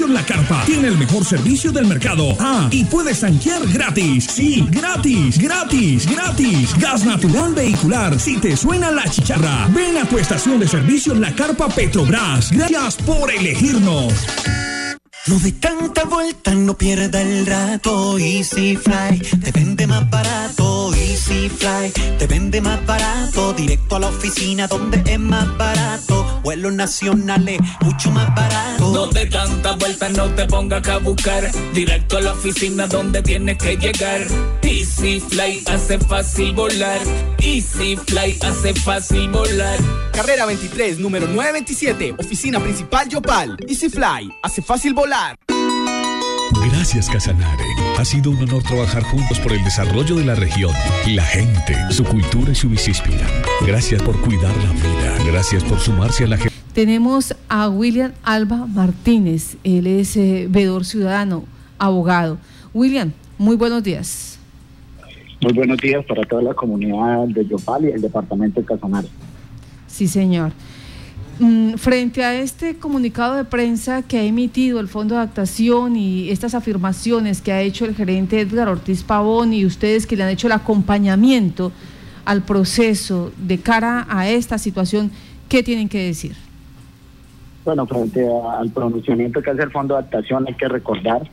Servicios La Carpa tiene el mejor servicio del mercado. Ah, y puedes tanquear gratis. Sí, gratis, gratis, gratis. Gas natural vehicular. Si te suena la chicharra, ven a tu estación de servicios La Carpa Petrobras. Gracias por elegirnos. No de tanta vuelta, no pierda el rato. Easy Fly te vende más barato. Easy Fly te vende más barato. Directo a la oficina donde es más barato. Vuelos nacionales, mucho más barato. No de tanta vuelta, no te pongas a buscar. Directo a la oficina donde tienes que llegar. Easy Fly hace fácil volar. Easy Fly hace fácil volar. Carrera 23, número 927, oficina principal Yopal. Easy Fly hace fácil volar. Gracias Casanare. Ha sido un honor trabajar juntos por el desarrollo de la región, la gente, su cultura y su bicispina. Gracias por cuidar la vida. Gracias por sumarse a la gente. Tenemos a William Alba Martínez. Él es eh, veedor ciudadano, abogado. William, muy buenos días. Muy buenos días para toda la comunidad de Yopal y el departamento de Casanare. Sí, señor. Mm, frente a este comunicado de prensa que ha emitido el Fondo de Adaptación y estas afirmaciones que ha hecho el gerente Edgar Ortiz Pavón y ustedes que le han hecho el acompañamiento al proceso de cara a esta situación, ¿qué tienen que decir? Bueno, frente al pronunciamiento que hace el Fondo de Adaptación hay que recordar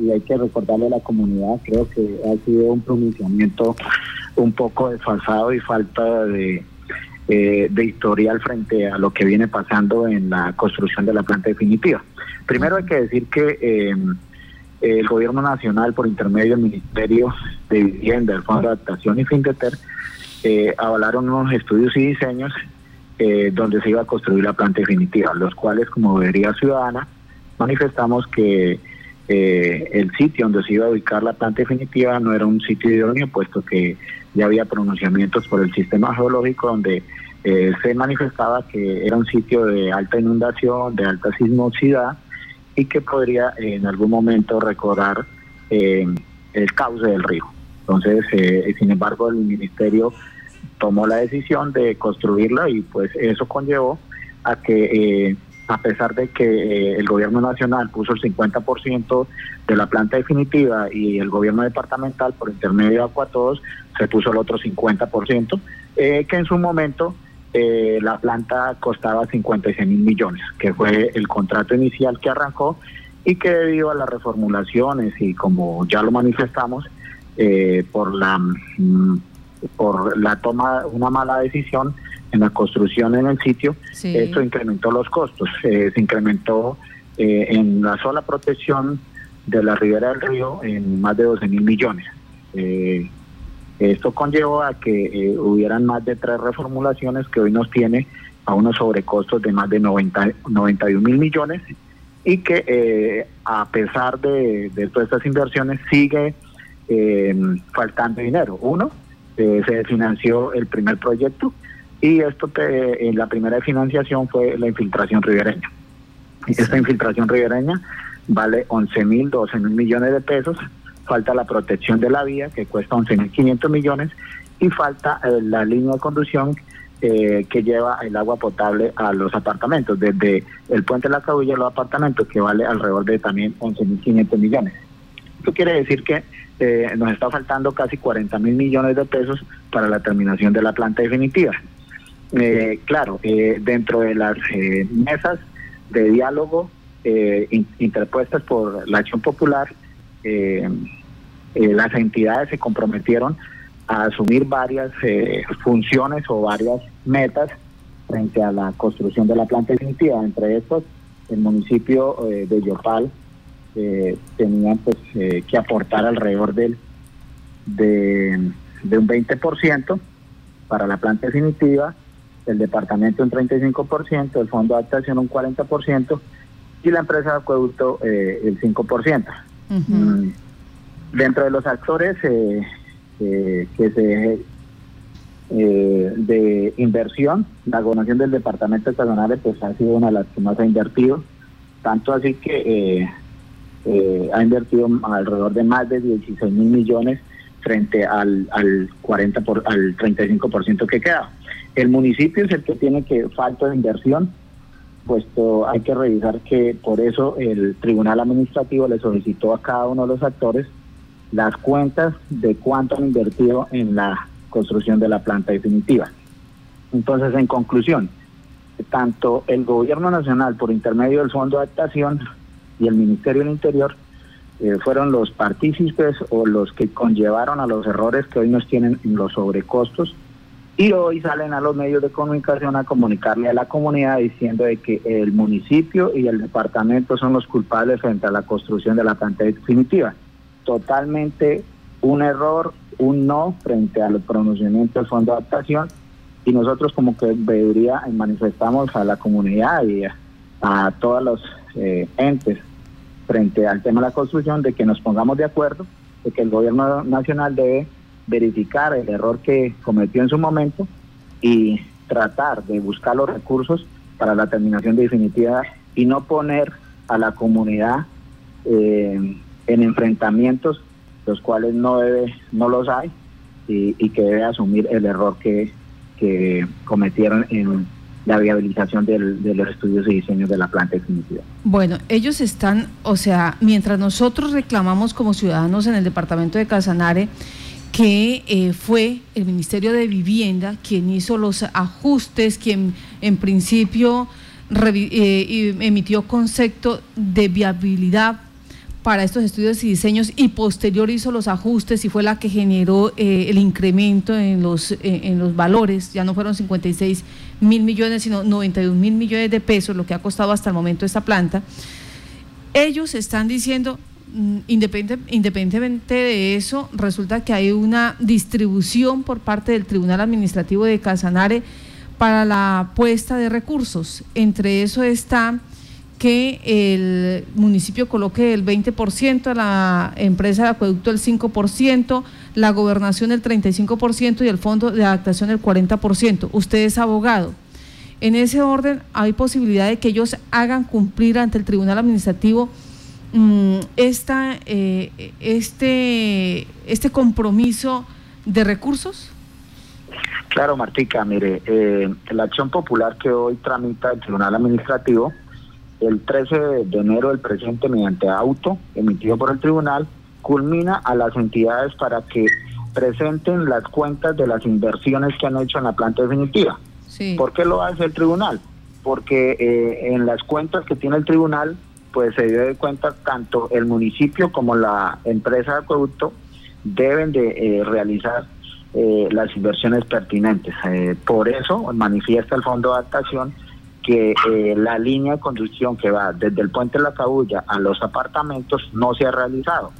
y hay que recordarle a la comunidad, creo que ha sido un pronunciamiento un poco desfasado y falta de eh, de historial frente a lo que viene pasando en la construcción de la planta definitiva. Primero hay que decir que eh, el gobierno nacional, por intermedio del Ministerio de Vivienda, el Fondo de Adaptación y FINDETER, eh, avalaron unos estudios y diseños eh, donde se iba a construir la planta definitiva, los cuales como vería ciudadana manifestamos que el sitio donde se iba a ubicar la planta definitiva no era un sitio idóneo, puesto que ya había pronunciamientos por el sistema geológico donde eh, se manifestaba que era un sitio de alta inundación, de alta sismosidad y que podría en algún momento recordar eh, el cauce del río. Entonces, eh, sin embargo, el ministerio tomó la decisión de construirla y pues eso conllevó a que a pesar de que el gobierno nacional puso el 50% de la planta definitiva y el gobierno departamental por intermedio de Acuatodos se puso el otro 50%, que en su momento eh, la planta costaba 56 mil millones, que fue el contrato inicial que arrancó y que debido a las reformulaciones y como ya lo manifestamos, eh, por la mm, por la toma una mala decisión en la construcción en el sitio, esto incrementó los costos, eh, se incrementó en la sola protección de la ribera del río en más de 12 mil millones. Esto conllevó a que eh, hubieran más de tres reformulaciones que hoy nos tiene a unos sobrecostos de más de 90, 91 mil millones y que eh, a pesar de, todas estas inversiones sigue eh, faltando dinero. Uno, se financió el primer proyecto y esto en la primera financiación fue la infiltración ribereña. Esta infiltración ribereña vale 11 mil, 12 mil millones de pesos falta la protección de la vía, que cuesta 11.500 millones, y falta eh, la línea de conducción eh, que lleva el agua potable a los apartamentos, desde el puente de la Cabulla a los apartamentos, que vale alrededor de también 11.500 millones. Esto quiere decir que eh, nos está faltando casi 40 mil millones de pesos para la terminación de la planta definitiva. claro, dentro de las mesas de diálogo interpuestas por la Acción Popular, eh, eh, las entidades se comprometieron a asumir varias eh, funciones o varias metas frente a la construcción de la planta definitiva. Entre estos, el municipio de Yopal tenía pues, que aportar alrededor del, de, de un 20% para la planta definitiva, el departamento un 35%, el fondo de adaptación un 40% y la empresa de acueducto el 5%. Mm. Dentro de los actores eh, eh, que se eh, de inversión, la gobernación del departamento de Casanare pues ha sido una de las que más ha invertido, tanto así que ha invertido alrededor de más de 16 mil millones frente al, al 40 por, al 35% que queda. El municipio es el que tiene que falta de inversión puesto hay que revisar que por eso el Tribunal Administrativo le solicitó a cada uno de los actores las cuentas de cuánto han invertido en la construcción de la planta definitiva. Entonces, en conclusión, tanto el Gobierno Nacional por intermedio del Fondo de Adaptación y el Ministerio del Interior eh, fueron los partícipes o los que conllevaron a los errores que hoy nos tienen en los sobrecostos y hoy salen a los medios de comunicación a comunicarle a la comunidad diciendo de que el municipio y el departamento son los culpables frente a la construcción de la planta definitiva. Totalmente un error, un no frente al pronunciamiento del Fondo de Adaptación y nosotros como que vería manifestamos a la comunidad y a, todos los eh, entes frente al tema de la construcción de que nos pongamos de acuerdo de que el gobierno nacional debe verificar el error que cometió en su momento y tratar de buscar los recursos para la terminación definitiva y no poner a la comunidad eh, en enfrentamientos los cuales no debe no los hay y, que debe asumir el error que, que cometieron en la viabilización del, de los estudios y diseños de la planta definitiva. Bueno, ellos están, o sea, mientras nosotros reclamamos como ciudadanos en el departamento de Casanare, que eh, fue el Ministerio de Vivienda quien hizo los ajustes, quien en principio eh, emitió concepto de viabilidad para estos estudios y diseños y posterior hizo los ajustes y fue la que generó eh, el incremento en los, en los valores, ya no fueron 56 mil millones, sino 91 mil millones de pesos, lo que ha costado hasta el momento esta planta. Ellos están diciendo, independientemente de eso, resulta que hay una distribución por parte del Tribunal Administrativo de Casanare para la puesta de recursos. Entre eso está que el municipio coloque el 20%, la empresa de acueducto el 5%, la gobernación el 35% y el fondo de adaptación el 40%. Usted es abogado. En ese orden, hay posibilidad de que ellos hagan cumplir ante el Tribunal Administrativo Mm, esta, eh, este, este compromiso de recursos? Claro, Martica, mire, eh, la acción popular que hoy tramita el Tribunal Administrativo, el 13 de enero del presente, mediante auto emitido por el Tribunal, culmina a las entidades para que presenten las cuentas de las inversiones que han hecho en la planta definitiva. ¿Por qué lo hace el Tribunal? Porque eh, en las cuentas que tiene el Tribunal pues se dio cuenta tanto el municipio como la empresa de acueducto deben de eh, realizar eh, las inversiones pertinentes. Eh, por eso manifiesta el Fondo de Adaptación que la línea de conducción que va desde el puente de la Cabulla a los apartamentos no se ha realizado.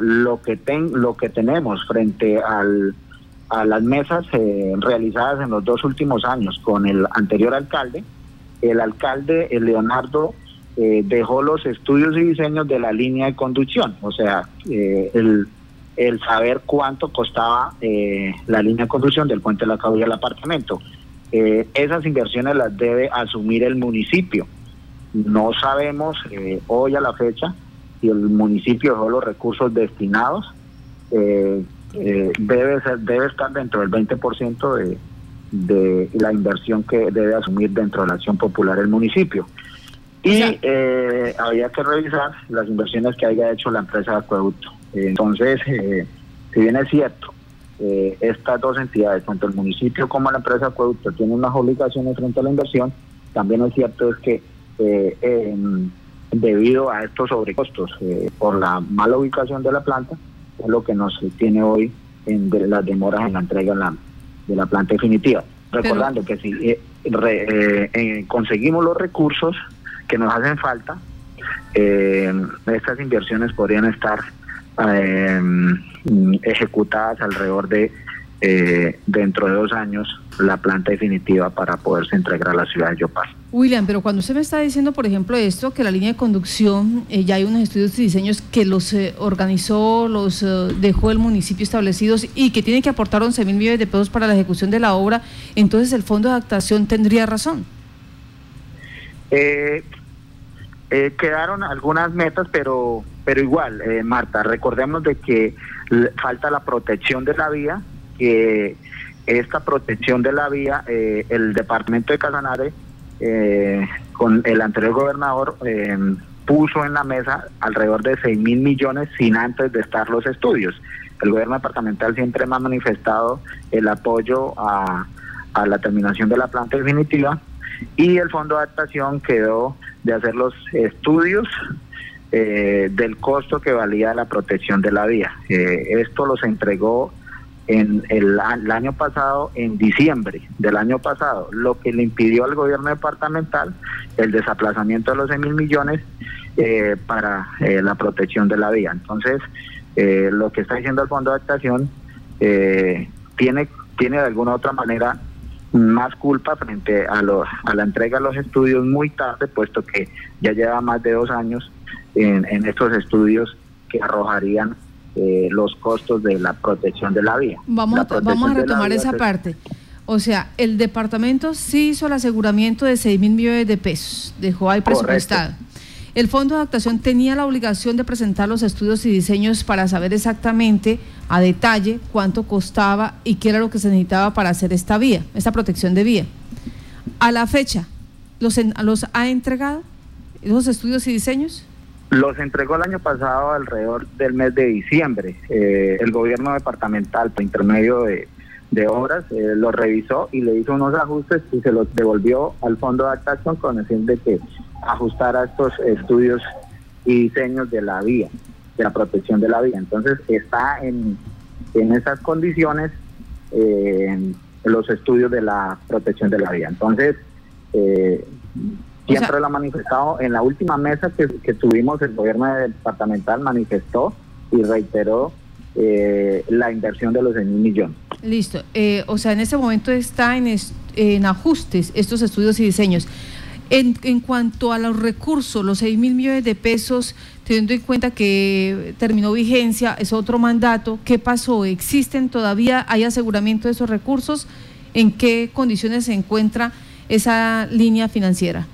lo que ten, lo que tenemos frente al, a las mesas realizadas en los dos últimos años con el anterior alcalde, el alcalde Leonardo eh, dejó los estudios y diseños de la línea de conducción, o sea, eh, el, saber cuánto costaba eh, la línea de conducción del puente de la Cabulla al apartamento. esas inversiones las debe asumir el municipio. No sabemos hoy a la fecha si el municipio dejó los recursos destinados. debe, ser, debe estar dentro del 20% de, de la inversión que debe asumir dentro de la acción popular el municipio. Y eh, había que revisar las inversiones que haya hecho la empresa de acueducto. Entonces, eh, si bien es cierto, eh, estas dos entidades, tanto el municipio como la empresa de acueducto, tienen unas obligaciones frente a la inversión, también es cierto es que debido a estos sobrecostos por la mala ubicación de la planta, es lo que nos tiene hoy en las demoras en la entrega de la, planta definitiva. Recordando que si conseguimos los recursos, que nos hacen falta, eh, estas inversiones podrían estar eh, ejecutadas alrededor de eh, dentro de dos años la planta definitiva para poderse entregar a la ciudad de Yopal. William, pero cuando usted me está diciendo, por ejemplo, esto, que la línea de conducción, ya hay unos estudios y diseños que los organizó, los dejó el municipio establecidos y que tiene que aportar 11 mil millones de pesos para la ejecución de la obra, entonces el fondo de adaptación tendría razón. Eh, quedaron algunas metas, pero pero igual, eh, Marta, recordemos de que falta la protección de la vía, que esta protección de la vía, eh, el departamento de Casanare eh, con el anterior gobernador eh, puso en la mesa alrededor de 6 mil millones sin antes de estar los estudios. El gobierno departamental siempre me ha manifestado el apoyo a, a la terminación de la planta definitiva y el fondo de adaptación quedó de hacer los estudios eh, del costo que valía la protección de la vía. Eh, esto los entregó en el, año pasado, en diciembre del año pasado, lo que le impidió al gobierno departamental el desaplazamiento de los 6 mil millones eh, para eh, la protección de la vía. Entonces, eh, lo que está diciendo el Fondo de Adaptación tiene, tiene de alguna otra manera más culpa frente a, lo, a la entrega de los estudios muy tarde, puesto que ya lleva más de dos años en, en estos estudios que arrojarían eh, los costos de la protección de la vía. Vamos, La a, vamos a retomar esa es- parte. O sea, el departamento sí hizo el aseguramiento de 6 mil millones de pesos, dejó ahí Correcto. El Fondo de Adaptación tenía la obligación de presentar los estudios y diseños para saber exactamente a detalle cuánto costaba y qué era lo que se necesitaba para hacer esta vía, esta protección de vía. A la fecha, ¿los, en- los ha entregado esos estudios y diseños? Los entregó el año pasado alrededor del mes de diciembre. Eh, el gobierno departamental, por intermedio de, de obras, eh, lo revisó y le hizo unos ajustes y se los devolvió al fondo de adaptación con el fin de que ajustara estos estudios y diseños de la vía, de la protección de la vía. Entonces está en, en esas condiciones eh, los estudios de la protección de la vía. Entonces, eh, O sea- siempre lo ha manifestado. En la última mesa que, que tuvimos, el gobierno departamental manifestó y reiteró eh, la inversión de los 6 mil millones. Listo. Eh, o sea, en ese momento está en, en ajustes estos estudios y diseños. En, en cuanto a los recursos, los 6 mil millones de pesos, teniendo en cuenta que terminó vigencia, es otro mandato, ¿qué pasó? ¿Existen todavía, hay aseguramiento de esos recursos? ¿En qué condiciones se encuentra esa línea financiera?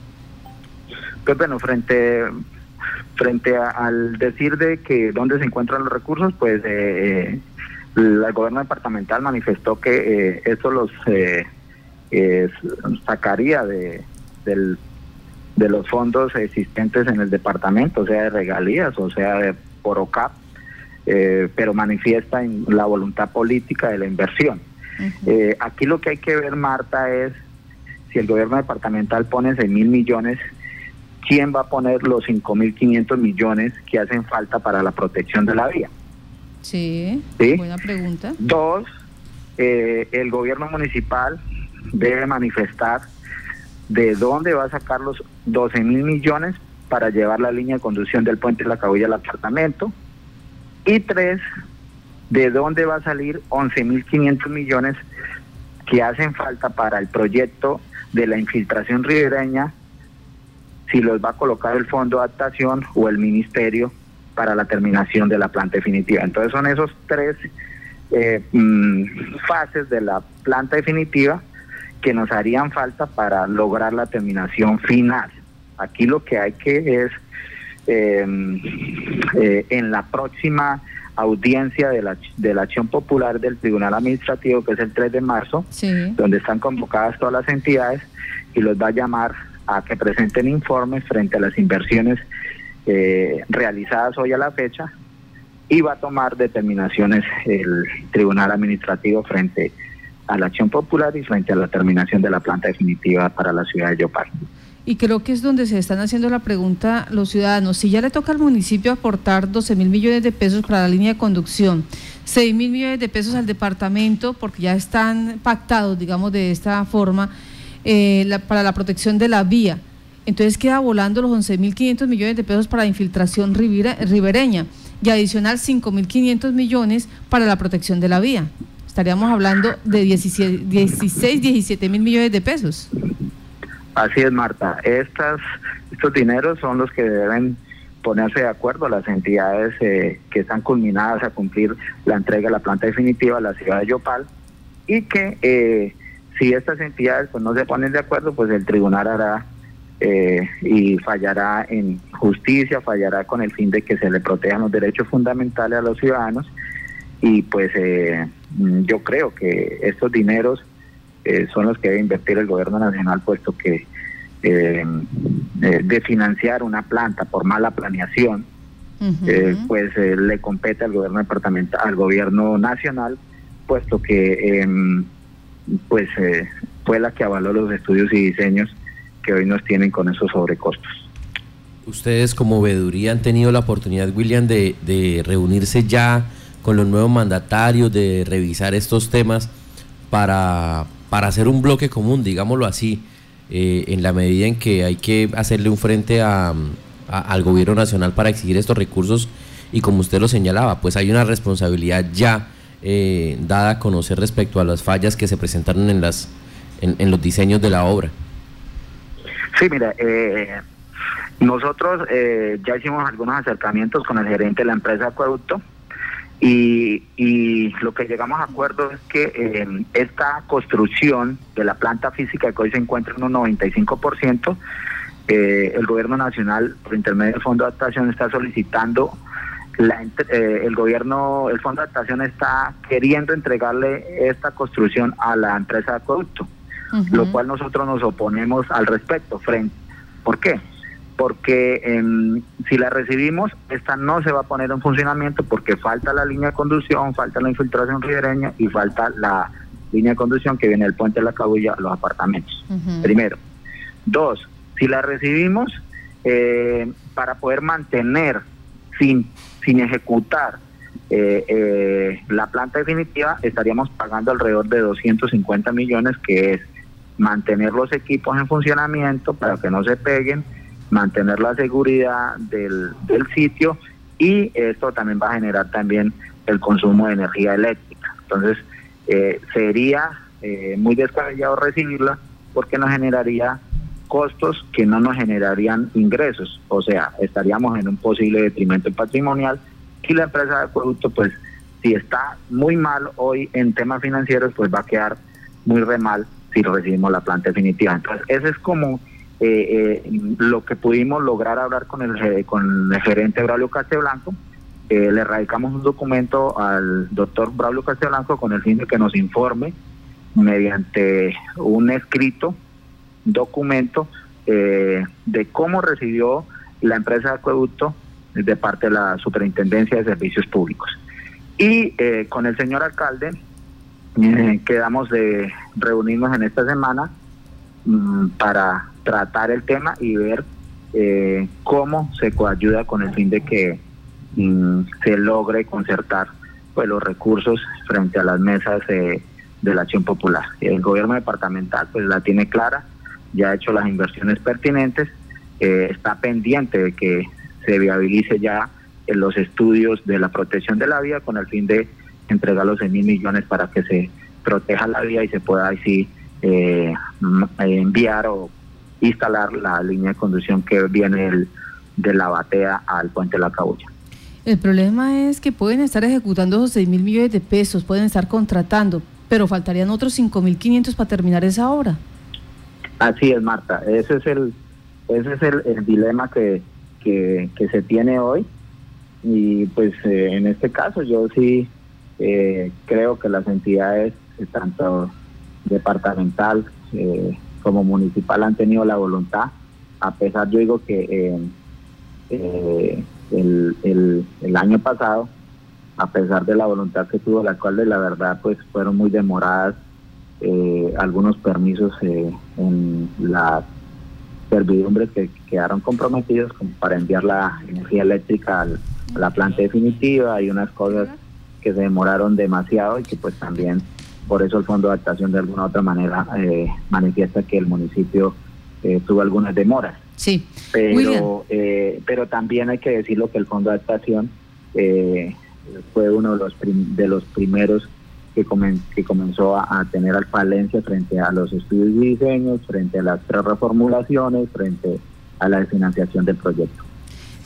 Pues bueno, frente frente a- al decir de que dónde se encuentran los recursos, pues eh, eh, el gobierno departamental manifestó que eh, eso los eh, eh, sacaría de, del- de los fondos existentes en el departamento, o sea, de regalías, o sea, de por OCAP, eh, pero manifiesta en la voluntad política de la inversión. Eh, aquí lo que hay que ver, Marta, es si el gobierno departamental pone 6 mil millones, ¿quién va a poner los 5.500 millones que hacen falta para la protección de la vía? Sí, Sí. buena pregunta. Dos, eh, el gobierno municipal debe manifestar de dónde va a sacar los 12 mil millones para llevar la línea de conducción del puente de la Cabulla al apartamento. Y tres, de dónde va a salir 11 mil 500 millones que hacen falta para el proyecto de la infiltración ribereña, si los va a colocar el Fondo de Adaptación o el Ministerio para la terminación de la planta definitiva. Entonces son esos tres eh, mm, fases de la planta definitiva que nos harían falta para lograr la terminación final. Aquí lo que hay que es eh, eh, en la próxima audiencia de la, de la acción popular del Tribunal Administrativo, que es el 3 de marzo, Sí. donde están convocadas todas las entidades y los va a llamar a que presenten informes frente a las inversiones eh, realizadas hoy a la fecha y va a tomar determinaciones el Tribunal Administrativo frente a la acción popular y frente a la terminación de la planta definitiva para la ciudad de Yopal. Y creo que es donde se están haciendo la pregunta los ciudadanos. Si ya le toca al municipio aportar 12 mil millones de pesos para la línea de conducción, 6 mil millones de pesos al departamento, porque ya están pactados, digamos, de esta forma, eh, la- para la protección de la vía. Entonces queda volando los 11 mil 500 millones de pesos para infiltración ribera- ribereña y adicional 5 mil 500 millones para la protección de la vía. Estaríamos hablando de 17 16, 17 mil millones de pesos. Así es, Marta. Estas, estos dineros son los que deben ponerse de acuerdo las entidades eh, que están culminadas a cumplir la entrega de la planta definitiva a la ciudad de Yopal y que eh, si estas entidades pues, no se ponen de acuerdo, pues el tribunal hará eh, y fallará en justicia, fallará con el fin de que se le protejan los derechos fundamentales a los ciudadanos. Y pues eh, mm, yo creo que estos dineros eh, son los que debe invertir el gobierno nacional, puesto que de financiar una planta por mala planeación, pues le compete al gobierno departamental, al gobierno nacional, puesto que pues fue la que avaló los estudios y diseños que hoy nos tienen con esos sobrecostos. Ustedes como veeduría han tenido la oportunidad, William, de, reunirse ya con los nuevos mandatarios, de revisar estos temas para, para hacer un bloque común, digámoslo así, eh, en la medida en que hay que hacerle un frente al gobierno nacional para exigir estos recursos y como usted lo señalaba, pues hay una responsabilidad ya eh, dada a conocer respecto a las fallas que se presentaron en las en, los diseños de la obra? Sí, mira, eh, nosotros eh, ya hicimos algunos acercamientos con el gerente de la empresa Acueducto y, y lo que llegamos a acuerdo es que eh, esta construcción de la planta física que hoy se encuentra en un 95%, eh, el gobierno nacional, por intermedio del Fondo de Adaptación, está solicitando la, eh, el gobierno, el Fondo de Adaptación está queriendo entregarle esta construcción a la empresa de acueducto lo cual nosotros nos oponemos al respecto. Frente. ¿Por qué? Porque em, si la recibimos, esta no se va a poner en funcionamiento porque falta la línea de conducción, falta la infiltración ribereña y falta la línea de conducción que viene del puente de la Cabulla a los apartamentos. Primero. Dos, si la recibimos, eh, para poder mantener sin, sin ejecutar eh, eh, la planta definitiva, estaríamos pagando alrededor de 250 millones, que es mantener los equipos en funcionamiento para que no se peguen, mantener la seguridad del, sitio y esto también va a generar también el consumo de energía eléctrica. Entonces, eh, sería eh, muy descabellado recibirla porque nos generaría costos que no nos generarían ingresos, o sea, estaríamos en un posible detrimento patrimonial y la empresa de producto, pues, si está muy mal hoy en temas financieros, pues va a quedar muy re mal si recibimos la planta definitiva. Entonces, ese es como eh, eh, lo que pudimos lograr hablar con el, con el gerente Braulio Casteblanco. Eh, le radicamos un documento al doctor Braulio Casteblanco con el fin de que nos informe mediante un escrito, documento, de cómo recibió la empresa de acueducto de parte de la Superintendencia de Servicios Públicos. Y con el señor alcalde eh, quedamos de reunirnos en esta semana mm, para tratar el tema y ver eh, cómo se coayuda con el fin de que mm, se logre concertar pues los recursos frente a las mesas de la acción popular. El gobierno departamental pues la tiene clara, ya ha hecho las inversiones pertinentes, eh, está pendiente de que se viabilice ya los estudios de la protección de la vida con el fin de entregar los 6 mil millones para que se proteja la vía y se pueda así eh, enviar o instalar la línea de conducción que viene de la batea al puente la Cabulla. El problema es que pueden estar ejecutando esos 6 mil millones de pesos, pueden estar contratando, pero faltarían otros 5 mil 500 para terminar esa obra. Así es, Marta. Ese es el, ese es el, dilema que, que, se tiene hoy. Y pues eh, en este caso yo sí eh, creo que las entidades, tanto departamental eh, como municipal, han tenido la voluntad, a pesar, yo digo que el, el, año pasado, a pesar de la voluntad que tuvo la alcalde, la verdad, pues fueron muy demoradas algunos permisos en las servidumbres que quedaron comprometidos como para enviar la energía eléctrica a la planta definitiva y unas cosas que se demoraron demasiado y que pues también por eso el Fondo de Adaptación de alguna u otra manera eh, manifiesta que el municipio eh, tuvo algunas demoras. Sí. Pero, eh, pero también hay que decirlo que el Fondo de Adaptación fue uno de los, de los primeros que, comenzó a, a, tener falencia frente a los estudios y diseños, frente a las tres reformulaciones, frente a la financiación del proyecto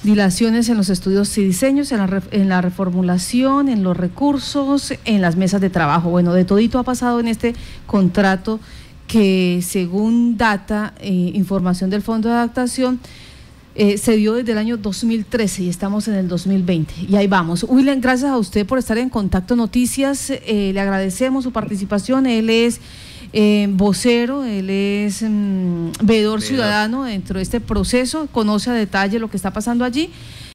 dilaciones en los estudios y diseños, en la, en la reformulación, en los recursos, en las mesas de trabajo. Bueno, de todito ha pasado en este contrato que según data, eh, información del Fondo de Adaptación, eh, se dio desde el año 2013 y estamos en el 2020. Y ahí vamos. William, gracias a usted por estar en Contacto Noticias. Eh, le agradecemos su participación. Él es eh, vocero, él es mm, veedor ciudadano dentro de este proceso, conoce a detalle lo que está pasando allí